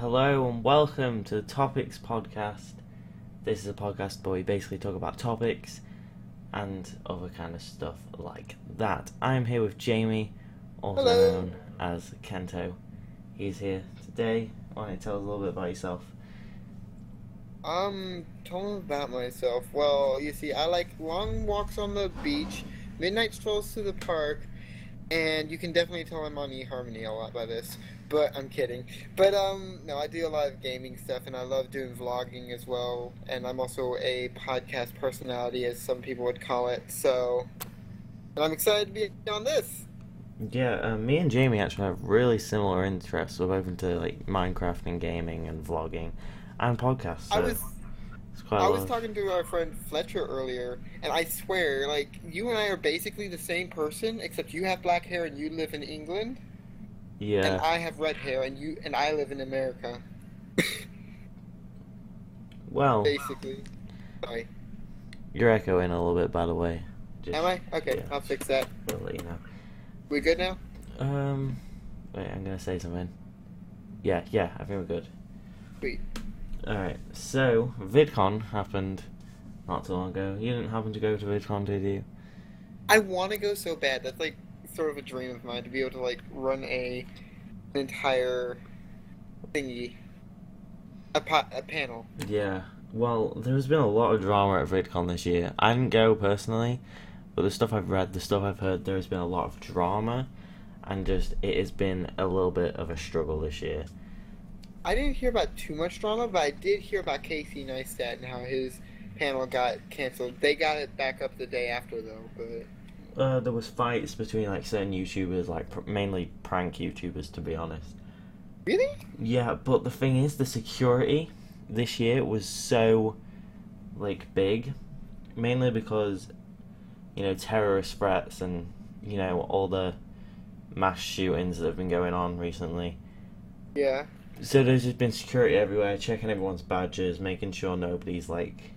Hello and welcome to the Topics Podcast. This is a podcast where we basically talk about topics and other kind of stuff like that. I'm here with Jamie, also Hello. known as Kento. He's here today. Why don't you tell us a little bit about yourself? Um, tell them about myself. Well, you see, I like long walks on the beach, midnight strolls to the park, and you can definitely tell I'm on eHarmony a lot by this. But I'm kidding. But um, no, I do a lot of gaming stuff, and I love doing vlogging as well. And I'm also a podcast personality, as some people would call it. So, and I'm excited to be on this. Yeah, uh, me and Jamie actually have really similar interests. We're both into like Minecraft and gaming and vlogging and podcasts. So I was it's quite a I was talking to our friend Fletcher earlier, and I swear, like, you and I are basically the same person, except you have black hair and you live in England, Yeah. and I have red hair and you and I live in America. well, basically. Sorry. you're echoing a little bit, by the way. Just, Am I? Okay, yeah. I'll fix that. We'll let you know. We good now? Um, wait, I'm gonna say something. Yeah, yeah, I think we're good. Sweet. Alright, so, VidCon happened not too long ago. You didn't happen to go to VidCon, did you? I want to go so bad. That's like sort of a dream of mine to be able to like run a an entire thingy, a pa- a panel. Yeah. Well, there's been a lot of drama at VidCon this year. I didn't go personally, but the stuff I've read, the stuff I've heard, there has been a lot of drama, and just it has been a little bit of a struggle this year. I didn't hear about too much drama, but I did hear about Casey Neistat and how his panel got canceled. They got it back up the day after though, but Uh, there was fights between like certain YouTubers, like pr- mainly prank YouTubers, to be honest. really? Yeah, but the thing is, the security this year was so like big, mainly because you know terrorist threats and you know all the mass shootings that have been going on recently. Yeah. So there's just been security everywhere, checking everyone's badges, making sure nobody's like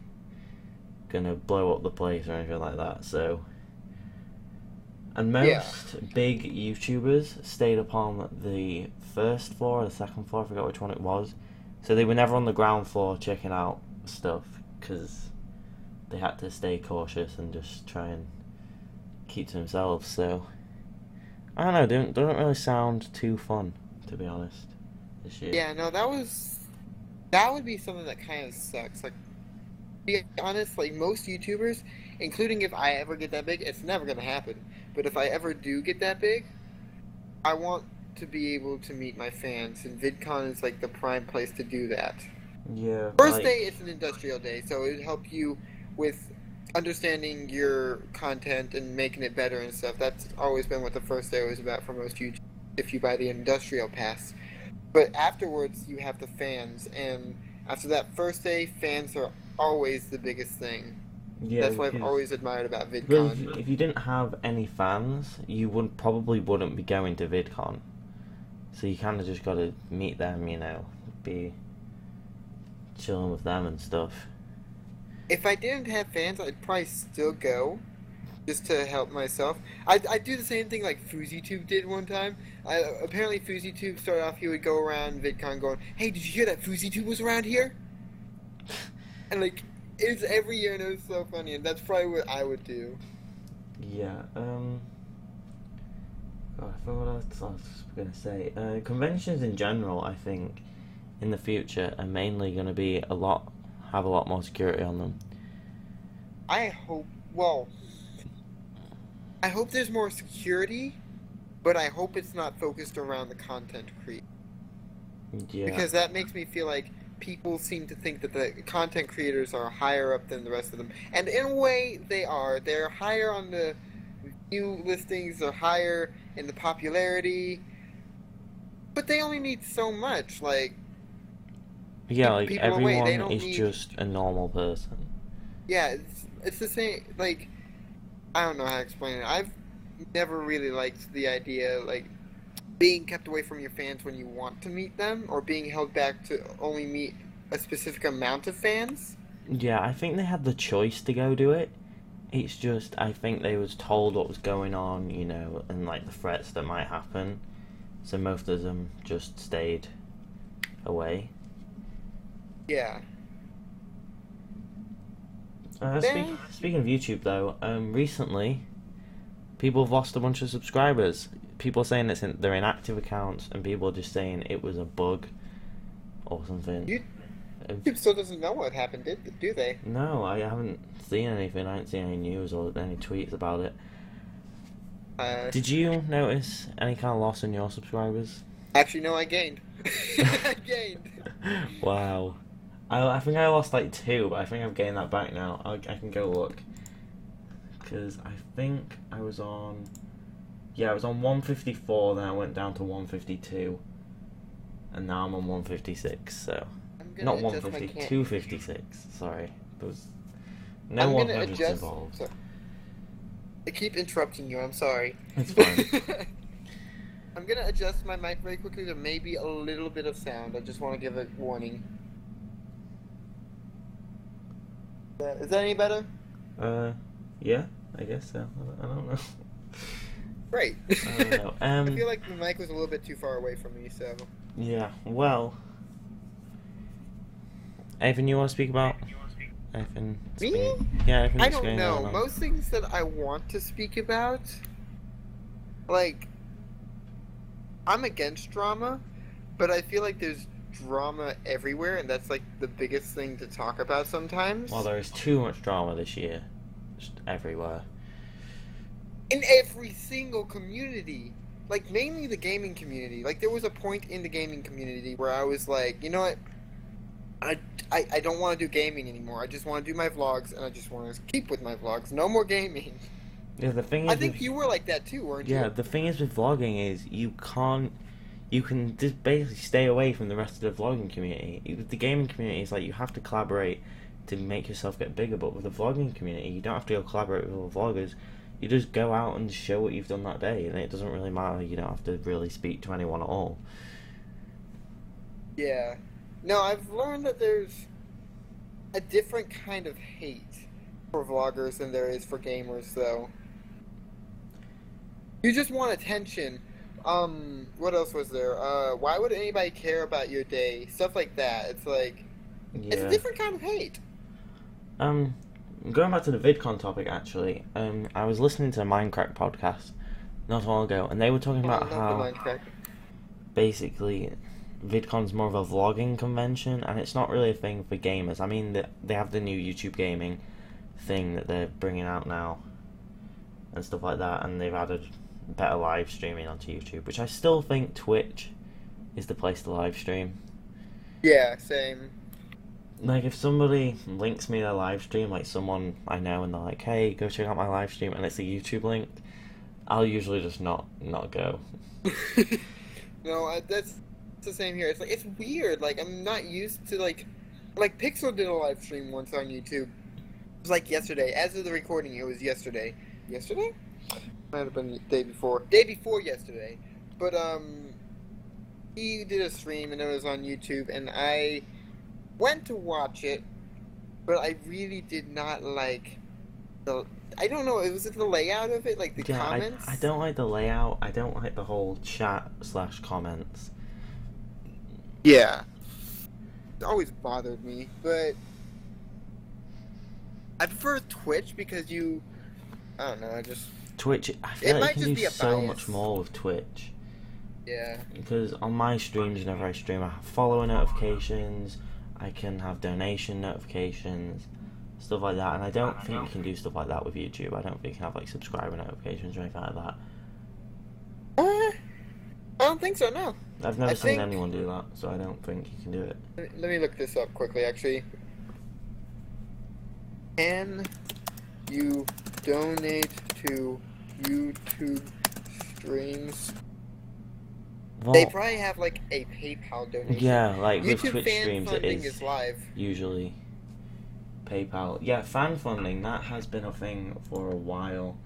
gonna blow up the place or anything like that. So. And most Yeah. big YouTubers stayed up on the first floor or the second floor, I forgot which one it was. So they were never on the ground floor checking out stuff because they had to stay cautious and just try and keep to themselves. So I don't know, don't don't really sound too fun to be honest. Year. Yeah, no, that was that would be something that kind of sucks. Like, to be honest, like most YouTubers, including if I ever get that big, it's never gonna happen. But if I ever do get that big, I want to be able to meet my fans, and VidCon is like the prime place to do that. Yeah. First like- day, it's an industrial day, so it would help you with understanding your content and making it better and stuff. That's always been what the first day was about for most YouTube. If you buy the industrial pass, but afterwards you have the fans, and after that first day, fans are always the biggest thing. Yeah, That's what I've always admired about Well, if, VidCon. you- if you didn't have any fans, you would probably wouldn't be going to VidCon. So you kind of just got to meet them, you know, be chilling with them and stuff. If I didn't have fans, I'd probably still go, just to help myself. I I do the same thing like FouseyTube did one time. I, apparently, FouseyTube started off. He would go around VidCon going, "Hey, did you hear that FouseyTube was around here?" And like, it's every year, and it was so funny. And that's probably what I would do. Yeah. Um. God, I forgot what else I was gonna say. Uh, conventions in general, I think, in the future are mainly gonna be a lot, have a lot more security on them. I hope. Well, I hope there's more security, but I hope it's not focused around the content creator. Yeah. because that makes me feel like people seem to think that the content creators are higher up than the rest of them and in a way they are they're higher on the view listings they're higher in the popularity but they only need so much like yeah, like people away, they everyone is need- just a normal person. yeah it's, it's the same like i don't know how to explain it i've never really liked the idea like being kept away from your fans when you want to meet them or being held back to only meet a specific amount of fans Yeah, I think they had the choice to go do it. It's just I think they was told what was going on, you know, and like the threats that might happen. So most of them just stayed away. Yeah. Uh, speak, speaking of YouTube, though, um, recently people have lost a bunch of subscribers. People are saying it's in, they're inactive accounts, and people are just saying it was a bug or something. You- YouTube still doesn't know what happened, did do they? no, I haven't seen anything. I haven't seen any news or any tweets about it. Uh, Did you notice any kind of loss in your subscribers? actually, no, I gained. I gained. wow. I, I think I lost like two, but I think I've gained that back now. I, I can go look. Because I think I was on. Yeah, I was on 154, then I went down to 152. And now I'm on 156, so. I'm Not adjust 150, 256. Sorry. There was no I'm gonna 100s adjust. involved. so- I keep interrupting you. I'm sorry. It's fine. I'm gonna adjust my mic very quickly to maybe a little bit of sound. I just want to give a warning. Uh, Is that any better? Uh, yeah, I guess so. I don't know. Great. I don't know. Um, I feel like the mic was a little bit too far away from me, so. Yeah, well. Anything you want to speak about? Anything? Me? Yeah, anything I don't know. Most things that I want to speak about, like, I'm against drama, but I feel like there's drama everywhere, and that's like the biggest thing to talk about sometimes. Well, there is too much drama this year. Just everywhere. in every single community, like mainly the gaming community. Like there was a point in the gaming community where I was like, you know what? I, I, I don't want to do gaming anymore. I just want to do my vlogs, and I just want to keep with my vlogs. No more gaming. Yeah, the thing is. I think with- you were like that too, weren't Yeah, you? Yeah, the thing is with vlogging is you can't. You can just basically stay away from the rest of the vlogging community. The gaming community, it's like you have to collaborate to make yourself get bigger. But with the vlogging community, you don't have to go collaborate with other vloggers. You just go out and show what you've done that day, and it doesn't really matter. You don't have to really speak to anyone at all. Yeah. No, I've learned that there's a different kind of hate for vloggers than there is for gamers, though. You just want attention. Um, what else was there? Uh, why would anybody care about your day? Stuff like that. It's like it's a different kind of hate. Um, going back to the VidCon topic, actually, um, I was listening to a Minecraft podcast not long ago, and they were talking about how Minecraft. basically VidCon's more of a vlogging convention, and it's not really a thing for gamers. I mean, they have the new YouTube gaming thing that they're bringing out now, and stuff like that, and they've added better live streaming onto YouTube, which I still think Twitch is the place to live stream. Yeah, same. Like if somebody links me their live stream, like someone I know, and they're like, "Hey, go check out my live stream," and it's a YouTube link, I'll usually just not not go. no, that's the same here. It's like it's weird. Like I'm not used to like like Pixel did a live stream once on YouTube. It was like yesterday. As of the recording, it was yesterday. Yesterday? Might have been the day before. Day before yesterday. But um, he did a stream and it was on YouTube, and I went to watch it, but I really did not like the. I don't know. It was it the layout of it, like the yeah, I, comments. I don't like the layout. I don't like the whole chat slash comments. Yeah. It always bothered me, but I prefer Twitch because you I don't know, I just Twitch, I It feel like might you can do so bias. much more with Twitch. yeah. Because on my streams, whenever I stream, I have follower notifications, I can have donation notifications, stuff like that. And I don't think you can do stuff like that with YouTube. I don't think you can have like subscriber notifications or anything like that. Uh, I don't think so, no. I've never I seen think- anyone do that, so I don't think you can do it. Let me- Let me look this up quickly actually. Can you donate to YouTube streams? They probably have like a PayPal donation. yeah, like with Twitch streams, it is, is live. usually PayPal. Yeah, fan funding that has been a thing for a while.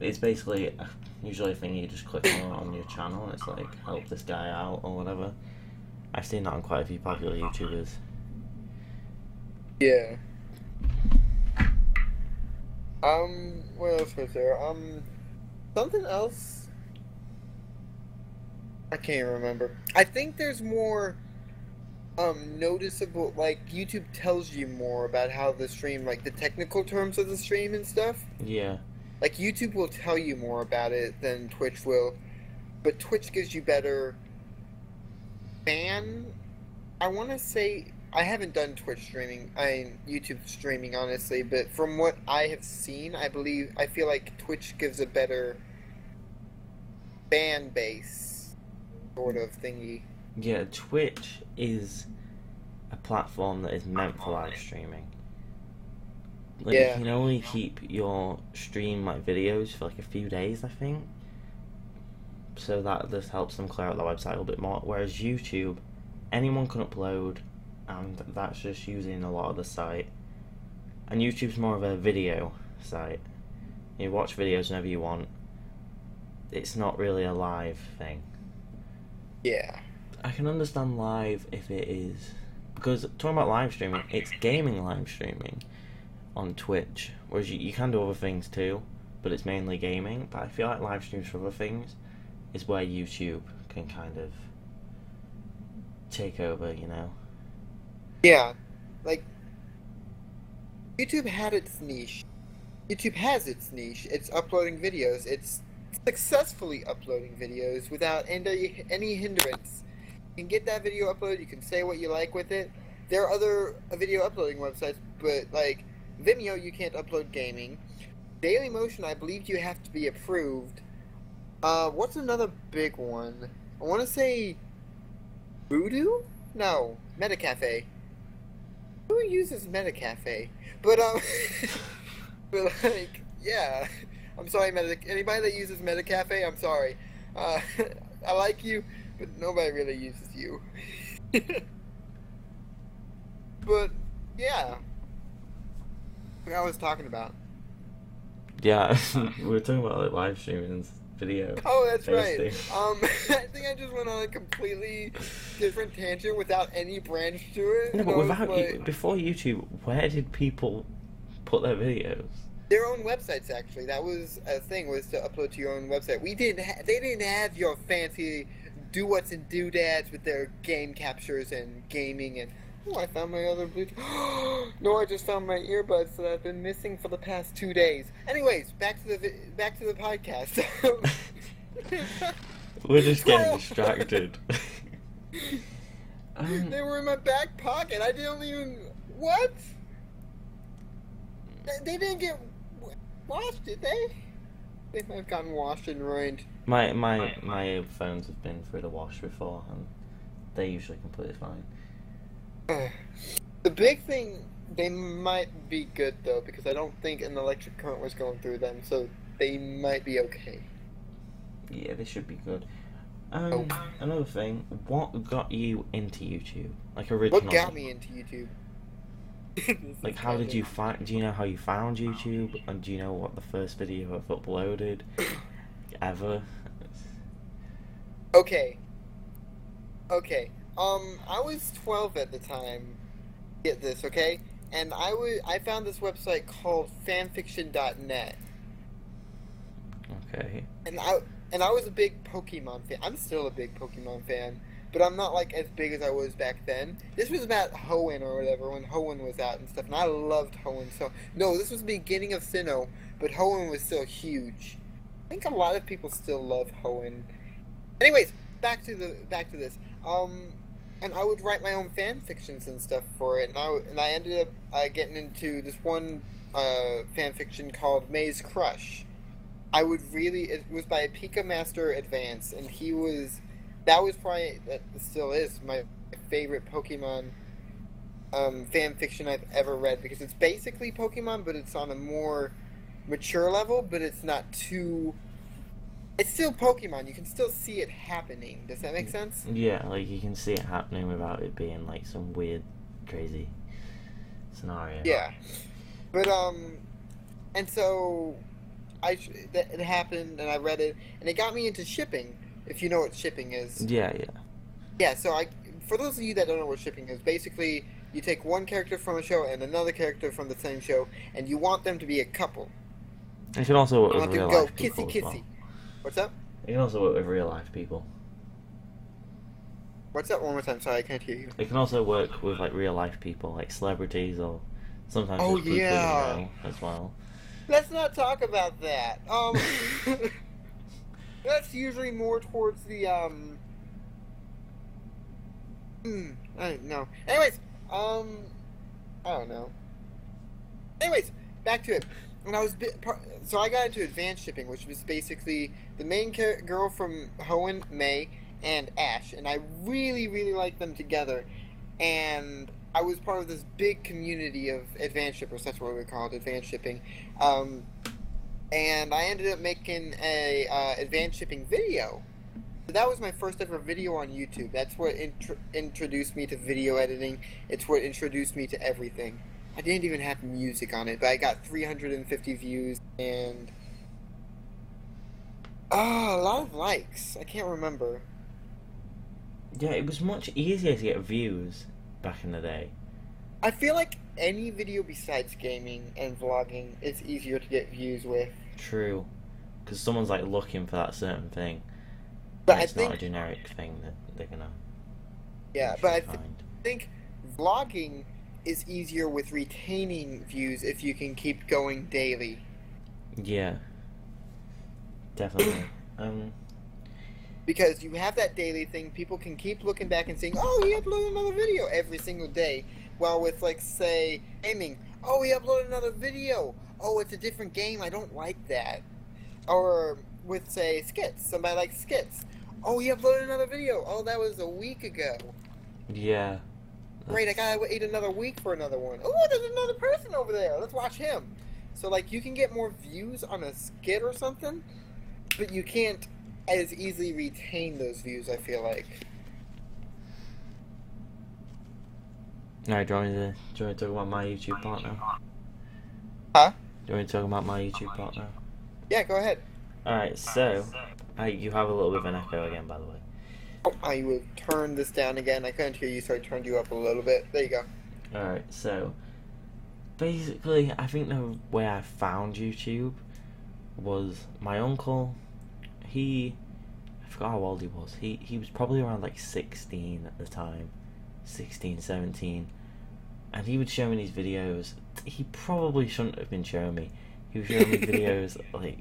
It's basically uh, usually a thing you just click on on your channel, and it's like help this guy out or whatever. I've seen that on quite a few popular YouTubers. Yeah. Um, what else was there? Um, something else. I can't remember. I think there's more um noticeable like YouTube tells you more about how the stream like the technical terms of the stream and stuff. Yeah. Like YouTube will tell you more about it than Twitch will. But Twitch gives you better fan I wanna say I haven't done Twitch streaming, I mean YouTube streaming honestly, but from what I have seen, I believe I feel like Twitch gives a better fan base sort of thingy. Yeah, Twitch is a platform that is meant for live streaming. Like, Yeah. You can only keep your stream like videos for like a few days, I think. So that just helps them clear out the website a little bit more. Whereas YouTube, anyone can upload, and that's just using a lot of the site. And YouTube's more of a video site. You watch videos whenever you want. It's not really a live thing. Yeah. I can understand live if it is because talking about live streaming, it's gaming live streaming on Twitch, whereas you, you can do other things too, but it's mainly gaming. But I feel like live streams for other things is where YouTube can kind of take over, you know. Yeah. Like YouTube had its niche. YouTube has its niche. It's uploading videos. It's successfully uploading videos without any any hindrance. You can get that video uploaded. You can say what you like with it. There are other video uploading websites, but like Vimeo, you can't upload gaming. Daily Motion, I believe you have to be approved. Uh, what's another big one? I want to say Voodoo? No, Metacafe. Who uses Metacafe? But um, but like, yeah. I'm sorry, Meta. Anybody that uses Metacafe, I'm sorry. Uh, I like you, but nobody really uses you. but yeah, what I was talking about. Yeah, we were talking about like live streaming video. Oh, that's right. Um, I think I just went on a completely different tangent without any branch to it. No, but without like- you, before YouTube, where did people put their videos? their own websites actually that was a thing was to upload to your own website we didn't ha- they didn't have your fancy do what's and doodads with their game captures and gaming and oh i found my other bluetooth no i just found my earbuds that i've been missing for the past two days. Anyways back to the back to the podcast. We're just getting distracted. um, they were in my back pocket. I didn't even what? They, they didn't get washed did they? They might have gotten washed and ruined. My my my phones have been through the wash before, and they're usually completely fine. The big thing, they might be good though, because I don't think an electric current was going through them, so they might be okay. Yeah, they should be good. Um, Oh. another thing, what got you into YouTube? Like originally, What got me into YouTube? Like, how did you find? Do you know how you found YouTube? And do you know what the first video I've uploaded ever? Okay. Okay. Um, I was 12 at the time. Get this, okay? And I was I found this website called fanfiction.net. Okay. and I and I was a big Pokemon fan. I'm still a big Pokemon fan, but I'm not like as big as I was back then. This was about Hoenn or whatever when Hoenn was out and stuff, and I loved Hoenn. So no, this was the beginning of Sinnoh, but Hoenn was still huge. I think a lot of people still love Hoenn. Anyways, back to the back to this. Um, and I would write my own fan fictions and stuff for it, and I and I ended up uh, getting into this one uh, fan fiction called May's Crush. I would really. It was by Pika Master Advance, and he was. That was probably that still is my favorite Pokemon um, fan fiction I've ever read because it's basically Pokemon, but it's on a more mature level. But it's not too. It's still Pokemon. You can still see it happening. Does that make sense? Yeah, like you can see it happening without it being like some weird, crazy scenario. Yeah, but um, and so I that it happened, and I read it, and it got me into shipping. If you know what shipping is. Yeah, yeah. Yeah, so I for those of you that don't know what shipping is, basically you take one character from a show and another character from the same show, and you want them to be a couple. You should also You want to go kissy kissy. well. What's up? You can also work with real life people. What's that one more time? Sorry, I can't hear you. It can also work with like real life people, like celebrities or sometimes Oh, just people you yeah. know as well. Let's not talk about that. Um, that's usually more towards the um. Hmm, I don't know. Anyways, um, I don't know. Anyways, back to it. When I was bi- par- so I got into advanced shipping, which was basically the main girl from Hoenn, May, and Ash, and I really, really liked them together. And I was part of this big community of advanced shippers. That's what we call it, advanced shipping. Um, and I ended up making a uh, advanced shipping video. That was my first ever video on YouTube. That's what intro- introduced me to video editing. It's what introduced me to everything. I didn't even have music on it, but I got 350 views and ah, a lot of likes. I can't remember. Yeah, it was much easier to get views back in the day. I feel like any video besides gaming and vlogging is easier to get views with. True, because someone's like looking for that certain thing. But and I it's think not a generic thing that they're gonna. yeah, but I th- think vlogging is easier with retaining views if you can keep going daily. Yeah. Definitely. um. Because you have that daily thing, people can keep looking back and saying, "Oh, he uploaded another video every single day." While with like say gaming, "Oh, he uploaded another video. Oh, it's a different game. I don't like that." Or with say skits, somebody likes skits. Oh, he uploaded another video. Oh, that was a week ago. Yeah. Great, I gotta wait another week for another one. Oh, there's another person over there. Let's watch him. So like you can get more views on a skit or something, but you can't as easily retain those views. I feel like. Alright, do you want me to, do you want to talk about my YouTube partner? Huh? Do you want me to talk about my YouTube partner? Yeah, go ahead. Alright, so. I, you have a little bit of an echo again, by the way. Oh, I will turn this down again. I couldn't hear you, so I turned you up a little bit. There you go. Alright, so. Basically, I think the way I found YouTube was my uncle. He. I forgot how old he was. He, he was probably around like 16 at the time. 16, 17. And he would show me these videos. He probably shouldn't have been showing me. He was showing me videos like.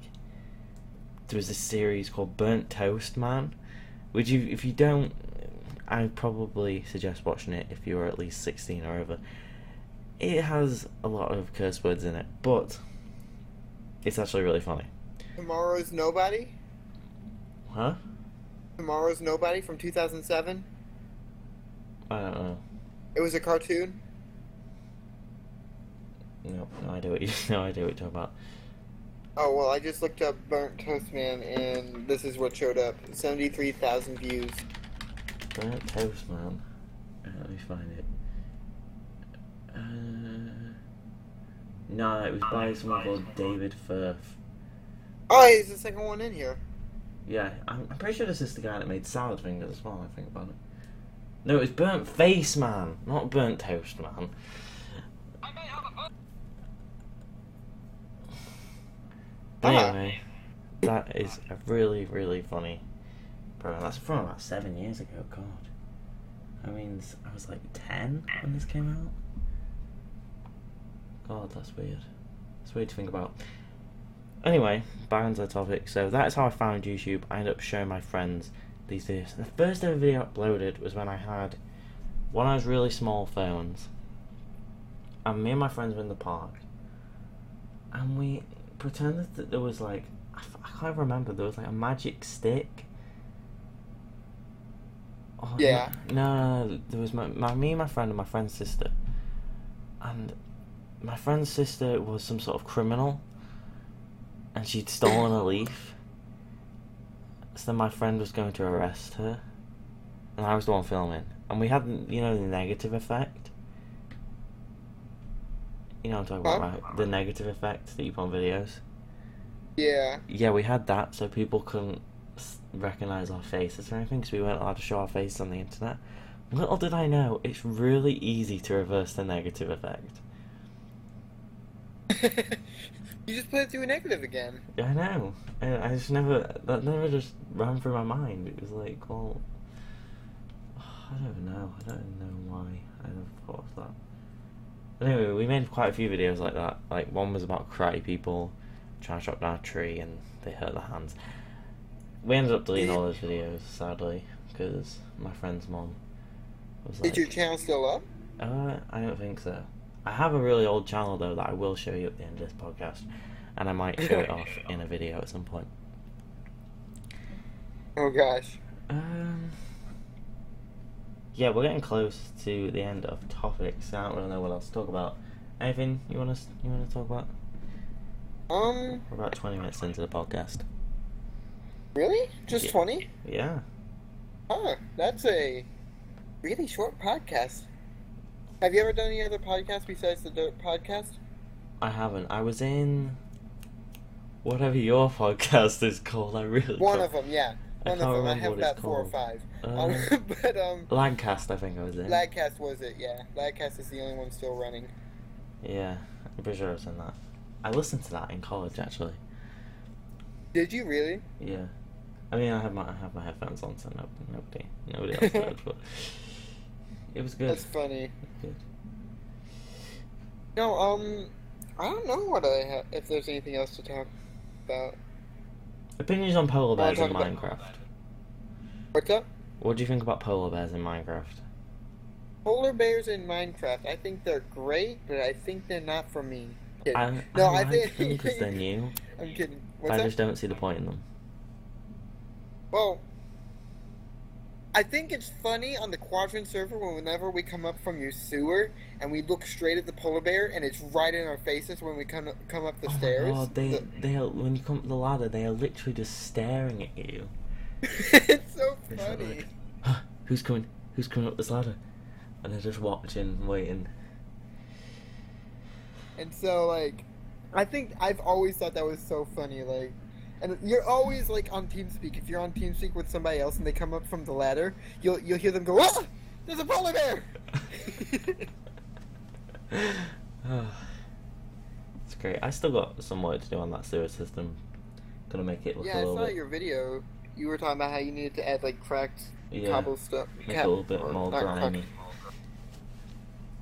There was a series called Burnt Toast Man. Which, you, if you don't. I probably suggest watching it if you're at least 16 or over. It has a lot of curse words in it, but it's actually really funny. Tomorrow's Nobody. Huh? Tomorrow's Nobody from 2007. I don't know. It was a cartoon. No, no idea what you no idea what you're talking about. Oh well, I just looked up Burnt Toast Man, and this is what showed up: seventy-three thousand views. Burnt Toast Man. Uh, let me find it. Uh, no, it was by someone called David Firth. Oh, he's the second one in here. Yeah, I'm, I'm pretty sure this is the guy that made Salad Fingers as well. I think about it. No, it was Burnt Face Man, not Burnt Toast Man. Uh-huh. Anyway, that is a really, really funny program. That's from about seven years ago. God, I mean, I was like ten when this came out. God, that's weird. It's weird to think about. Anyway, back onto the topic. So that is how I found YouTube. I ended up showing my friends these videos. The first ever video I uploaded was when I had one of those really small phones. And me and my friends were in the park. And we pretended that there was like I, f- I can't remember there was like a magic stick. Oh, Yeah. No, no, no, there was my, my me and my friend and my friend's sister, and my friend's sister was some sort of criminal, and she'd stolen a leaf. So then my friend was going to arrest her, and I was the one filming, and we had you know the negative effect. You know what I'm talking about, Huh? right? The negative effect that you put on videos. Yeah. Yeah, we had that so people couldn't recognize our faces or anything because we weren't allowed to show our faces on the internet. Little did I know, it's really easy to reverse the negative effect. you just put it through a negative again. Yeah, I know. And I just never, that never just ran through my mind. It was like, well, I don't know. I don't know why I never thought of that. Anyway, we made quite a few videos like that. Like one was about karate people trying to chop down a tree and they hurt their hands. We ended up deleting all those videos, sadly, because my friend's mom was like, Is your channel still up? uh, I don't think so. I have a really old channel though that I will show you at the end of this podcast, and I might show it off in a video at some point. Oh gosh. Um, yeah, we're getting close to the end of topics. I don't really know what else to talk about. Anything you want to you want to talk about? Um, We're about twenty minutes into the podcast. really? Just 20? Yeah, Huh, that's a really short podcast. Have you ever done any other podcasts besides the Dirt podcast? I haven't. I was in whatever your podcast is called. I really One can't- of them, yeah. I can't of them. I have about four or called. five. Uh, Um, but, um, Lagcast, I think I was in. Lagcast was it, yeah. Lagcast is the only one still running. Yeah, I'm pretty sure I was in that. I listened to that in college actually. Did you really? Yeah. I mean, I have my I have my headphones on, so no, nobody nobody else did, but it was good. That's funny. Good. No, um, I don't know what I ha- if there's anything else to talk about. Opinions on polar bears in Minecraft. What's up? What do you think about polar bears in Minecraft? Polar bears in Minecraft. I think they're great, but I think they're not for me. I, no, I, I like think because they're new. I'm kidding. What's I that? just don't see the point in them. Well, I think it's funny on the Quadrant server when whenever we come up from your sewer and we look straight at the polar bear and it's right in our faces when we come up, come up the oh stairs. god, they The- they are, when you come up the ladder, they are literally just staring at you. it's so It's like, funny. "Huh, who's coming? Who's coming up this ladder? And they're just watching, waiting. And so like, I think I've always thought that was so funny. Like, and you're always like on TeamSpeak. If you're on TeamSpeak with somebody else and they come up from the ladder, you'll you'll hear them go, "Ah, there's a polar bear!" it's great. I still got some work to do on that sewer system. Gonna make it look yeah, a I little saw bit, your video. You were talking about how you needed to add like cracked yeah, cobblestone. make it cap- a little bit or more grimy.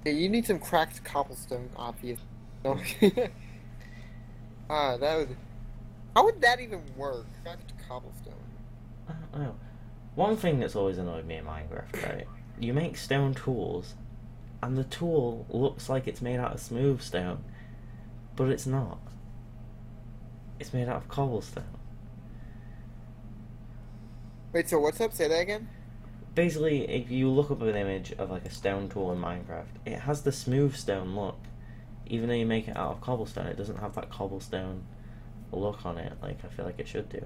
Yeah, you need some cracked cobblestone, obviously. ah, that would. How would that even work? Cracked cobblestone. I don't know. One thing that's always annoyed me in Minecraft, right? You make stone tools, and the tool looks like it's made out of smooth stone, but it's not. It's made out of cobblestone. Wait, so what's up? Say that again. Basically, if you look up an image of like a stone tool in Minecraft, it has the smooth stone look. Even though you make it out of cobblestone, it doesn't have that cobblestone look on it like I feel like it should do.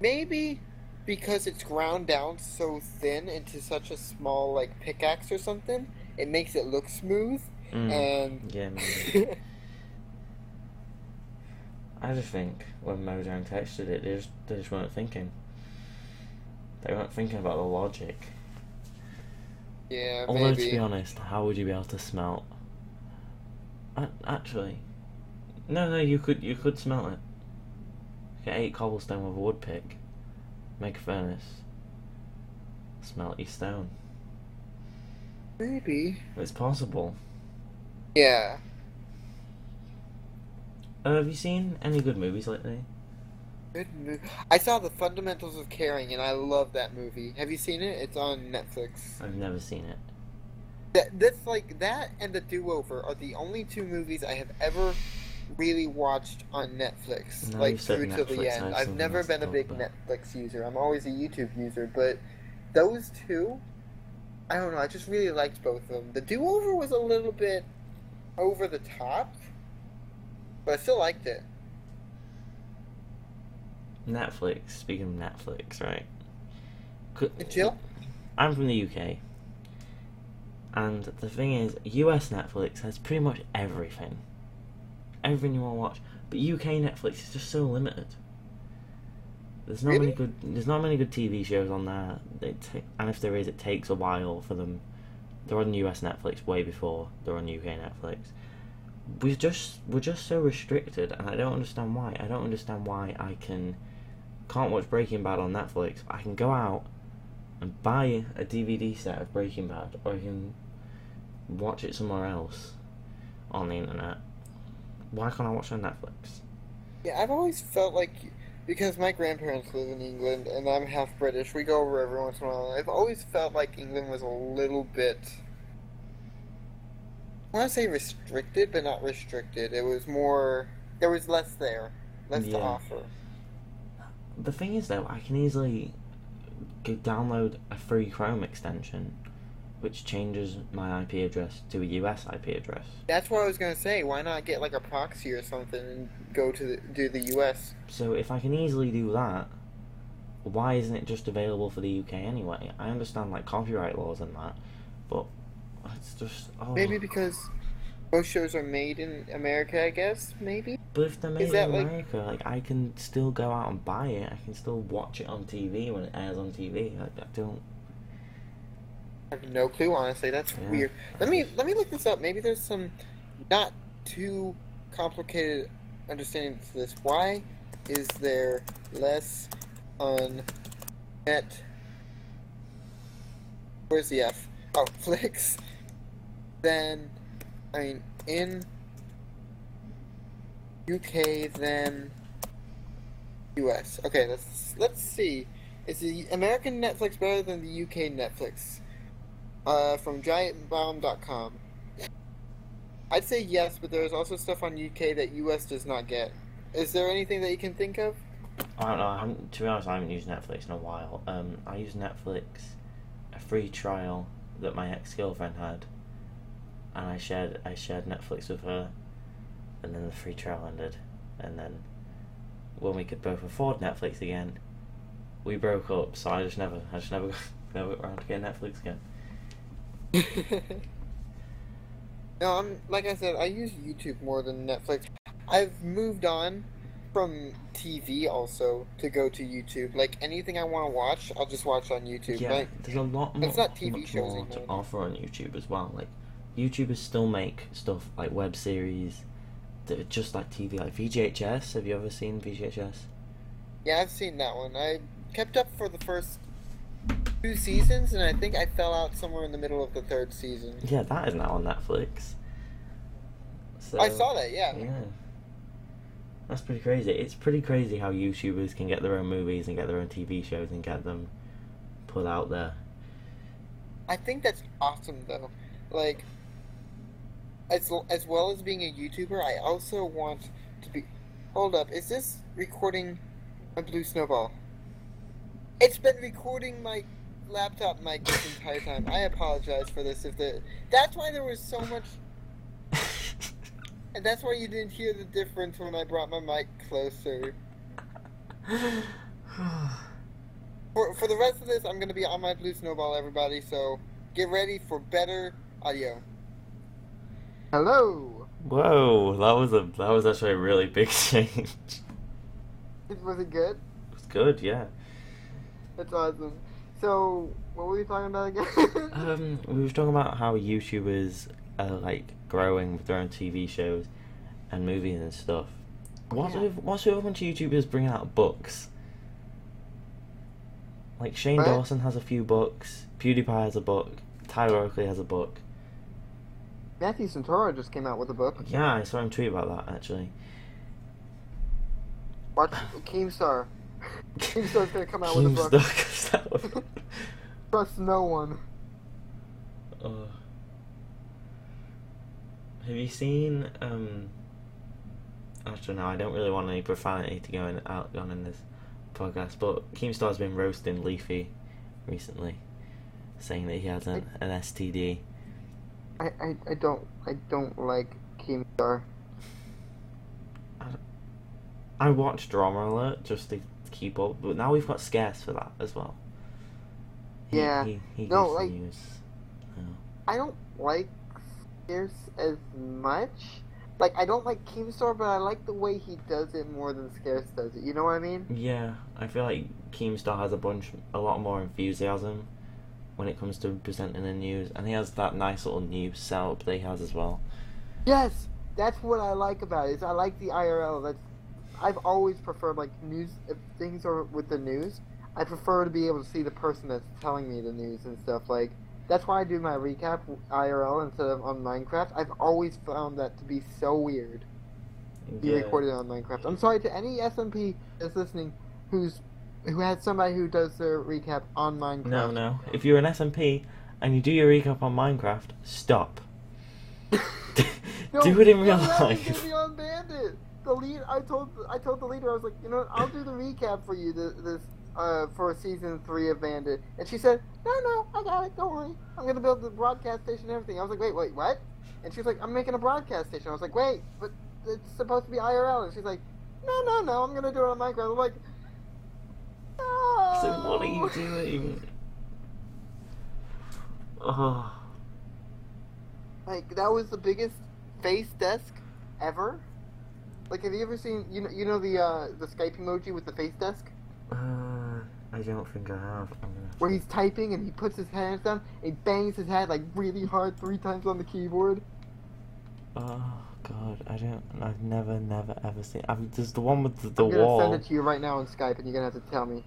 Maybe because it's ground down so thin into such a small like pickaxe or something, it makes it look smooth. Mm, And yeah, maybe. I just think when Mojang texted it, they just, they just weren't thinking. They weren't thinking about the logic. yeah, Although, to be honest, how would you be able to smelt? Actually, no, no, you could you could smelt it. Get eight cobblestone with a wood pick, make a furnace, smelt your stone. Maybe. It's possible. Yeah. Uh, have you seen any good movies lately? Good mo- I saw the Fundamentals of Caring, and I love that movie. Have you seen it? It's on Netflix. I've never seen it. That that's like that and The Do Over are the only two movies I have ever really watched on Netflix, Now like through to Netflix, the end. I've never been a big about. Netflix user. I'm always a YouTube user, but those two, I don't know. I just really liked both of them. The Do Over was a little bit over the top, but I still liked it. Netflix. Speaking of Netflix, right? Could, Jill? I'm from the UK, and the thing is, US Netflix has pretty much everything, everything you want to watch. But UK Netflix is just so limited. There's not many good. There's not many good TV shows on there. Ta- and if there is, it takes a while for them. They're on US Netflix way before they're on UK Netflix. We're just we're just so restricted, and I don't understand why. I don't understand why I can can't watch Breaking Bad on Netflix. I can go out, and buy a DVD set of Breaking Bad, or I can watch it somewhere else on the internet. Why can't I watch on Netflix? Yeah, I've always felt like because my grandparents live in England and I'm half British, we go over every once in a while. I've always felt like England was a little bit. I want to say restricted, but not restricted. It was more. There was less there, less to offer. The thing is, though, I can easily go download a free Chrome extension, which changes my IP address to a US IP address. That's what I was gonna say. Why not get like a proxy or something and go to the, do the U.S. So if I can easily do that, why isn't it just available for the UK anyway? I understand like copyright laws and that, but it's just oh. Maybe because most shows are made in America. I guess maybe. But if they're made in like- America, like I can still go out and buy it. I can still watch it on TV when it airs on TV. Like, I don't. I have no clue, honestly. That's Yeah. weird. Let me let me look this up. Maybe there's some not too complicated understanding to this. Why is there less on net? Where's the F? Oh, Flix. Then, I mean in UK than US. Okay, let's let's see. Is the American Netflix better than the UK Netflix? Uh, from GiantBomb.com. I'd say yes, but there's also stuff on UK that US does not get. Is there anything that you can think of? I don't know. I haven't, to be honest, I haven't used Netflix in a while. Um, I used Netflix, a free trial that my ex girlfriend had, and I shared I shared Netflix with her, and then the free trial ended, and then when we could both afford Netflix again, we broke up. So I just never I just never never got around to getting Netflix again. no, I'm like I said, I use YouTube more than Netflix. I've moved on from TV also to go to YouTube. Like anything I want to watch, I'll just watch on YouTube. Yeah, Like, there's a lot more. It's not TV shows more to offer on YouTube as well. Like, YouTubers still make stuff like web series that are just like TV, like VGHS. Have you ever seen VGHS? yeah, I've seen that one. I kept up for the first two seasons, and I think I fell out somewhere in the middle of the third season. Yeah, that is now on Netflix. So, I saw that. Yeah. Yeah. That's pretty crazy. It's pretty crazy how YouTubers can get their own movies and get their own TV shows and get them put out there. I think that's awesome though. Like as as well as being a YouTuber, I also want to be Hold up, is this recording a blue snowball? It's been recording my laptop mic this entire time. I apologize for this if the That's why there was so much and that's why you didn't hear the difference when I brought my mic closer. For, for the rest of this, I'm going to be on my blue snowball, everybody, so get ready for better audio. Hello! Whoa, that was a that was actually a really big change. Was it good? It was good, yeah. That's awesome. So, what were we talking about again? Um, we were talking about how YouTubers are like growing with their own TV shows and movies and stuff. What's Yeah. with what's with a bunch of YouTubers bringing out books? Like Shane What? Dawson has a few books. PewDiePie has a book. Tyler Oakley has a book. Matthew Santoro just came out with a book. Yeah, I saw him tweet about that actually. Watch Keemstar. Keemstar's gonna come out with a book. Out. Trust no one. Uh, have you seen? Um, actually, no. I don't really want any profanity to go in, out on in this podcast. But Keemstar's been roasting Leafy recently, saying that he has an, an STD. I, I, I don't I don't like Keemstar. I watch Drama Alert just to keep up, but now we've got Scarce for that as well. Yeah. He, he No, like- news. Yeah. I don't like Scarce as much. Like I don't like Keemstar, but I like the way he does it more than Scarce does it. You know what I mean? Yeah, I feel like Keemstar has a bunch, a lot more enthusiasm when it comes to presenting the news, and he has that nice little news setup that he has as well. Yes, that's what I like about it. Is I like the IRL. That's I've always preferred like news. If things are with the news, I prefer to be able to see the person that's telling me the news and stuff. Like that's why I do my recap IRL instead of on Minecraft. I've always found that to be so weird. Be recorded on Minecraft. I'm sorry to any SMP that's listening who's who has somebody who does their recap on Minecraft. No, no. If you're an SMP and you do your recap on Minecraft, stop. No, do it in real no, that was life. be on Bandit. The lead, I told, I told the leader, I was like, you know, what, I'll do the recap for you this, this uh, for season three of Bandit, and she said, no, no, I got it. Don't worry, I'm gonna build the broadcast station and everything. I was like, wait, wait, what? And she's like, I'm making a broadcast station. I was like, wait, but it's supposed to be IRL, and she's like, no, no, no, I'm gonna do it on Minecraft. I'm like, no. So what are you doing? Oh, Like that was the biggest face desk ever. Like, have you ever seen you know you know the uh, the Skype emoji with the face desk uh, I don't think I have. I'm gonna have where he's typing and he puts his hands down and he bangs his head like really hard three times on the keyboard. Oh God, I don't. I've never, never, ever seen. I've, there's the one with the, the I'm gonna wall. send it to you right now on Skype and you're gonna have to tell me.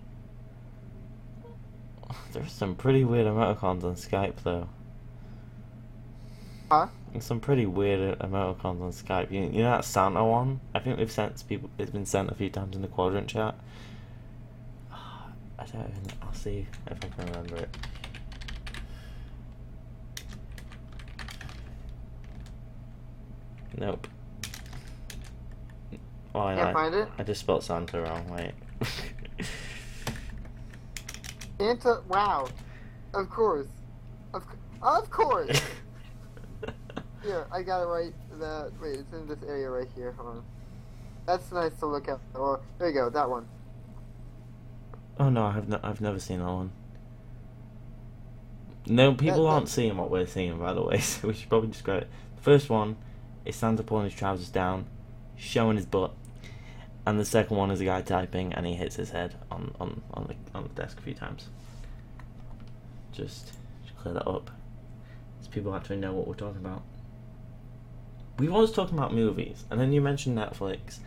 There's some pretty weird emoticons on Skype though. Huh? There's some pretty weird emoticons on Skype. You, you know that Santa one? I think we've sent people. It's been sent a few times in the quadrant chat. I don't even. I'll see if I can remember it. Nope. Why Can't find it. I just spelled Santa wrong. Wait. Santa. Wow. Of course. Of of course. Here, I got it right. That wait, it's in this area right here. Hold on. That's nice to look at. Oh, there you go. That one. Oh no, I've no, I've never seen that one. No, people that- aren't seeing what we're seeing, by the way. So we should probably describe it. The first one is Santa pulling his trousers down, showing his butt, and the second one is a guy typing and he hits his head on on on the on the desk a few times. Just, just clear that up, so people actually know what we're talking about. We was talking about movies, and then you mentioned Netflix,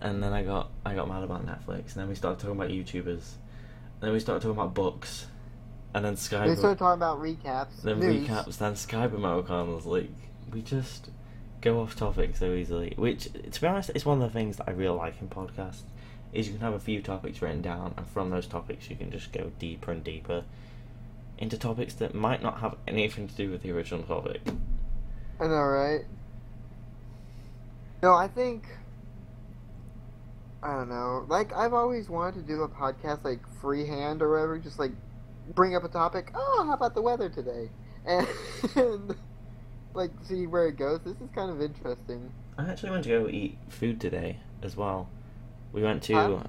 and then I got I got mad about Netflix, and then we started talking about YouTubers, then we started talking about books, and then Sky. We started talking about recaps. then news. recaps, then Sky Skype emoticons. Like we just go off topic so easily. Which, to be honest, is one of the things that I really like in podcasts. Is you can have a few topics written down, and from those topics you can just go deeper and deeper into topics that might not have anything to do with the original topic. I know, right? No, I think. I don't know. Like, I've always wanted to do a podcast, like, freehand or whatever, just, like, bring up a topic. Oh, how about the weather today? And, like, see where it goes. This is kind of interesting. I actually went to go eat food today as well. We went to Huh?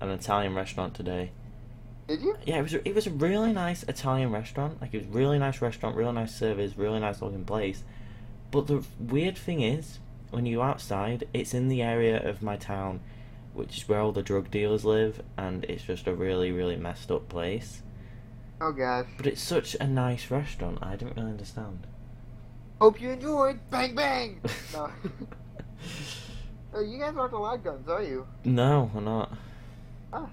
an Italian restaurant today. Did you? Yeah, it was it was a really nice Italian restaurant. Like it was a really nice restaurant, really nice service, really nice looking place. But the weird thing is, when you go outside, it's in the area of my town, which is where all the drug dealers live, and it's just a really really messed up place. Oh, gosh. But it's such a nice restaurant. I didn't really understand. Hope you enjoyed. Bang, bang! No. oh, you guys aren't allowed guns, are you? no, we're not. Ah.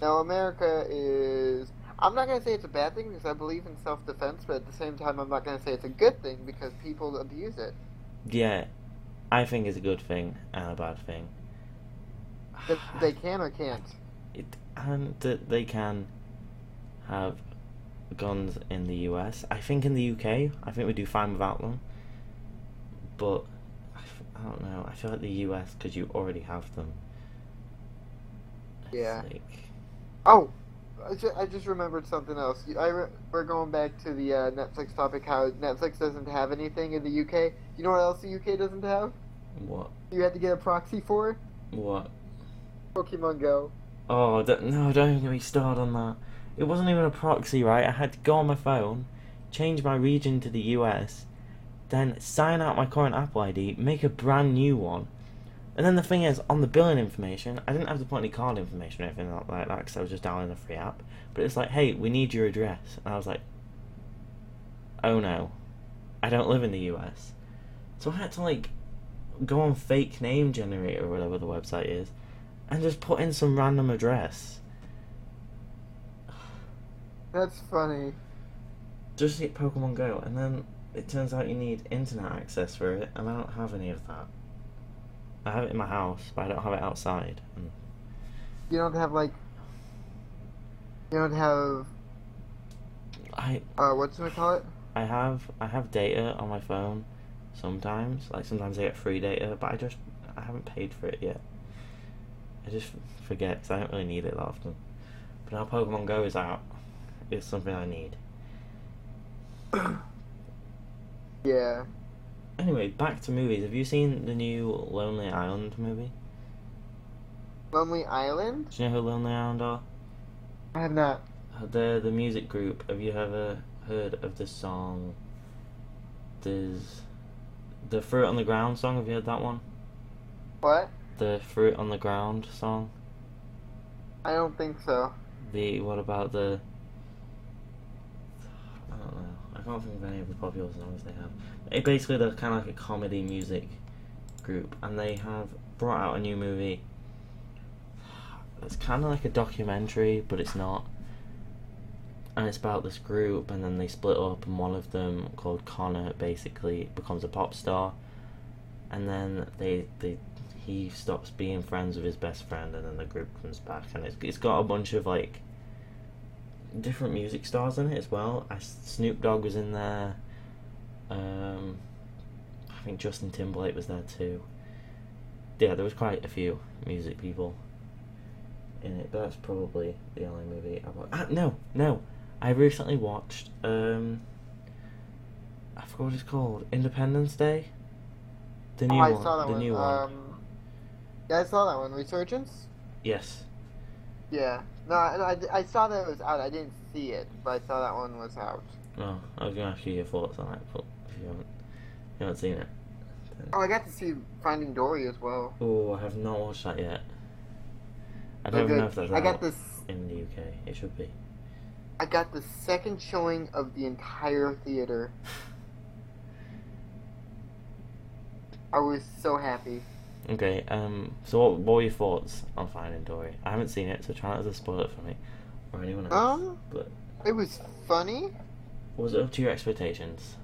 Now, America is. I'm not going to say it's a bad thing because I believe in self defense, but at the same time, I'm not going to say it's a good thing because people abuse it. Yeah, I think it's a good thing and a bad thing. That they can or can't. it, and that they can have guns in the US. I think in the UK, I think we do fine without them. But I, f- I don't know. I feel like the US because you already have them. it's Yeah. Like, Oh, I just, I just remembered something else. I re- we're going back to the uh, Netflix topic. How Netflix doesn't have anything in the UK. You know what else the UK doesn't have? what? You had to get a proxy for What? Pokemon Go. Oh don't, no! Don't even get me started on that. It wasn't even a proxy, right? I had to go on my phone, change my region to the US, then sign out my current Apple ID, make a brand new one, and then the thing is, on the billing information, I didn't have to put any card information or anything like that because I was just downloading a free app. But it's like, hey, we need your address, and I was like, oh no, I don't live in the US, so I had to like go on fake name generator or whatever the website is, and just put in some random address. That's funny. Just get Pokemon Go, and then it turns out you need internet access for it, and I don't have any of that. I have it in my house, but I don't have it outside. And You don't have like. You don't have I uh what's it call it? I have I have data on my phone sometimes. Like sometimes I get free data, but I just I haven't paid for it yet. I just forget because I don't really need it that often. But now Pokemon Go is out, it's something I need. Yeah. Anyway, back to movies. Have you seen the new Lonely Island movie? Lonely Island? Do you know who Lonely Island are? I have not. Uh, They're the music group. Have you ever heard of the song? There's the Fruit on the Ground song. Have you heard that one? What? The Fruit on the Ground song. I don't think so. The what about the? I don't know. I can't think of any of the popular songs they have. It basically they're kind of like a comedy music group, and they have brought out a new movie. It's kind of like a documentary, but it's not. And it's about this group, and then they split up, and one of them, called Connor, basically becomes a pop star, and then they they he stops being friends with his best friend, and then the group comes back, and it's it's got a bunch of like different music stars in it as well. I, Snoop Dogg was in there. Um, I think Justin Timberlake was there too. Yeah, there was quite a few music people in it, but that's probably the only movie I watched. Ah, no, no, I recently watched. Um, I forgot what it's called. Independence Day. The new oh, one. the one. new one. Yeah, I saw that one. Resurgence. Yes. Yeah. No, I, I, I saw that it was out. I didn't see it, but I saw that one was out. Oh, I was gonna ask you your thoughts on it, but if you haven't, you haven't seen it. Oh, I got to see Finding Dory as well. Oh, I have not watched that yet. I Oh, don't even know if that's I got this. in the UK. It should be. I got the second showing of the entire theater. I was so happy. Okay. Um. So, what, what were your thoughts on Finding Dory? I haven't seen it, so try not to spoil it for me or anyone else. Um, But it was funny, was it up to your expectations?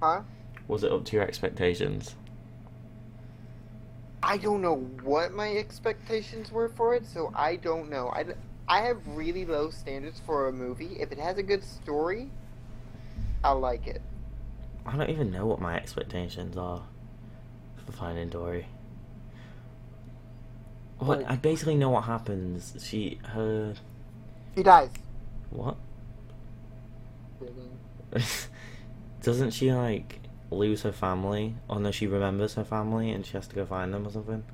huh? Was it up to your expectations? I don't know what my expectations were for it, so I don't know. I, I have really low standards for a movie. If it has a good story, I'll like it. I don't even know what my expectations are for Finding Dory. What Like- I basically know what happens. She her She dies. what? Doesn't she like lose her family? Or no, she remembers her family and she has to go find them or something?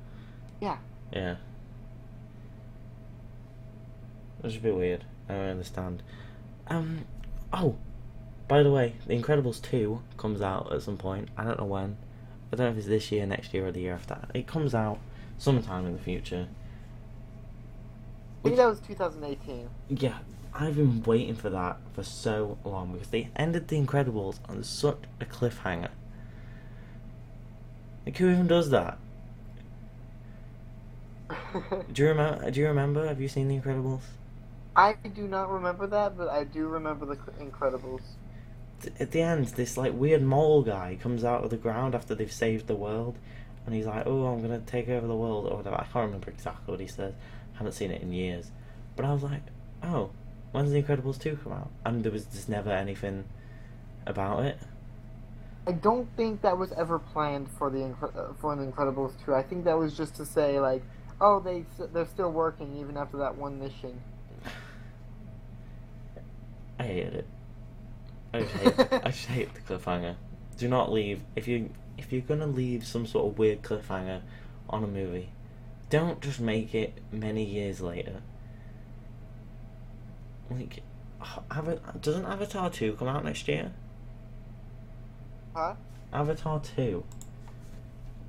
Yeah. Yeah. Which is a bit weird. I don't understand. Um. Oh, by the way, The Incredibles two comes out at some point. I don't know when. I don't know if it's this year, next year, or the year after. It comes out sometime in the future. I think that was 2018. yeah, I've been waiting for that for so long because they ended The Incredibles on such a cliffhanger. Like who even does that? Do you remember? Do you remember? Have you seen The Incredibles? I do not remember that, but I do remember the Incredibles. At the end, this like weird mole guy comes out of the ground after they've saved the world, and he's like, "Oh, I'm gonna take over the world," or whatever. I can't remember exactly what he says. I haven't seen it in years, but I was like, "Oh, when's The Incredibles two come out?" And there was just never anything about it. I don't think that was ever planned for the uh, for the Incredibles 2. I think that was just to say like, oh, they they're still working even after that one mission. I hated it. I just hate, I just hate the cliffhanger. Do not leave if you if you're gonna leave some sort of weird cliffhanger on a movie, don't just make it many years later. Like, doesn't Avatar two come out next year? Huh? Avatar two.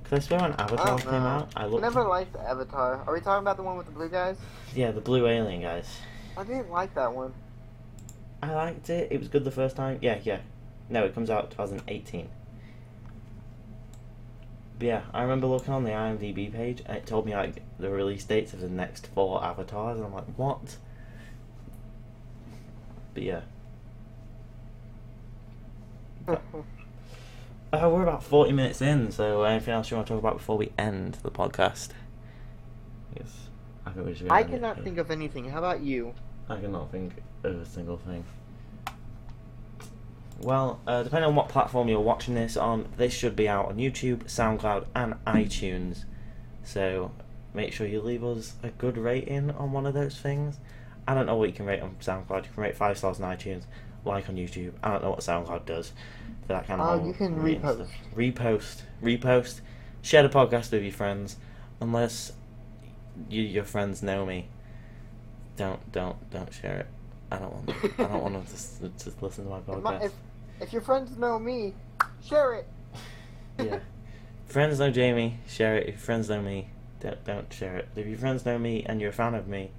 Cause I swear when Avatar came out, I I never liked Avatar. Are we talking about the one with the blue guys? Yeah, the blue alien guys. I didn't like that one. I liked it. It was good the first time. Yeah, yeah. No, it comes out 2018. But yeah, I remember looking on the IMDb page and it told me like the release dates of the next four avatars, and I'm like, what? But yeah. Uh, we're about 40 minutes in, so anything else you want to talk about before we end the podcast? Yes. I think we should I cannot think of anything. How about you? I cannot think of a single thing. Well, uh, depending on what platform you're watching this on, this should be out on YouTube, SoundCloud, and iTunes. So make sure you leave us a good rating on one of those things. I don't know what you can rate on SoundCloud. You can rate five stars on iTunes, like on YouTube. I don't know what SoundCloud does for that kind of. Oh, you can repost. Stuff. Repost, repost, share the podcast with your friends, unless you, your friends know me. Don't, don't, don't share it. I don't want. I don't want to just listen to my podcast. If, if your friends know me, share it. yeah. Friends know Jamie, share it. If your friends know me, don't, don't share it. If your friends know me and you're a fan of me,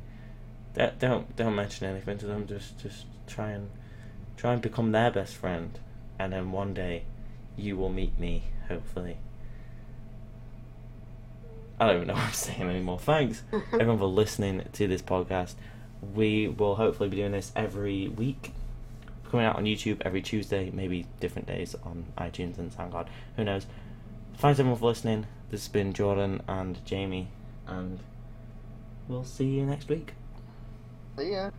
don't don't, don't mention anything to them. Just just try and try and become their best friend, and then one day you will meet me. Hopefully. I don't even know what I'm saying anymore. Thanks everyone for listening to this podcast. We will hopefully be doing this every week coming out on YouTube every Tuesday, maybe different days on iTunes and SoundCloud. Who knows? Thanks everyone for listening. This has been Jordan and Jamie, and we'll see you next week. See ya.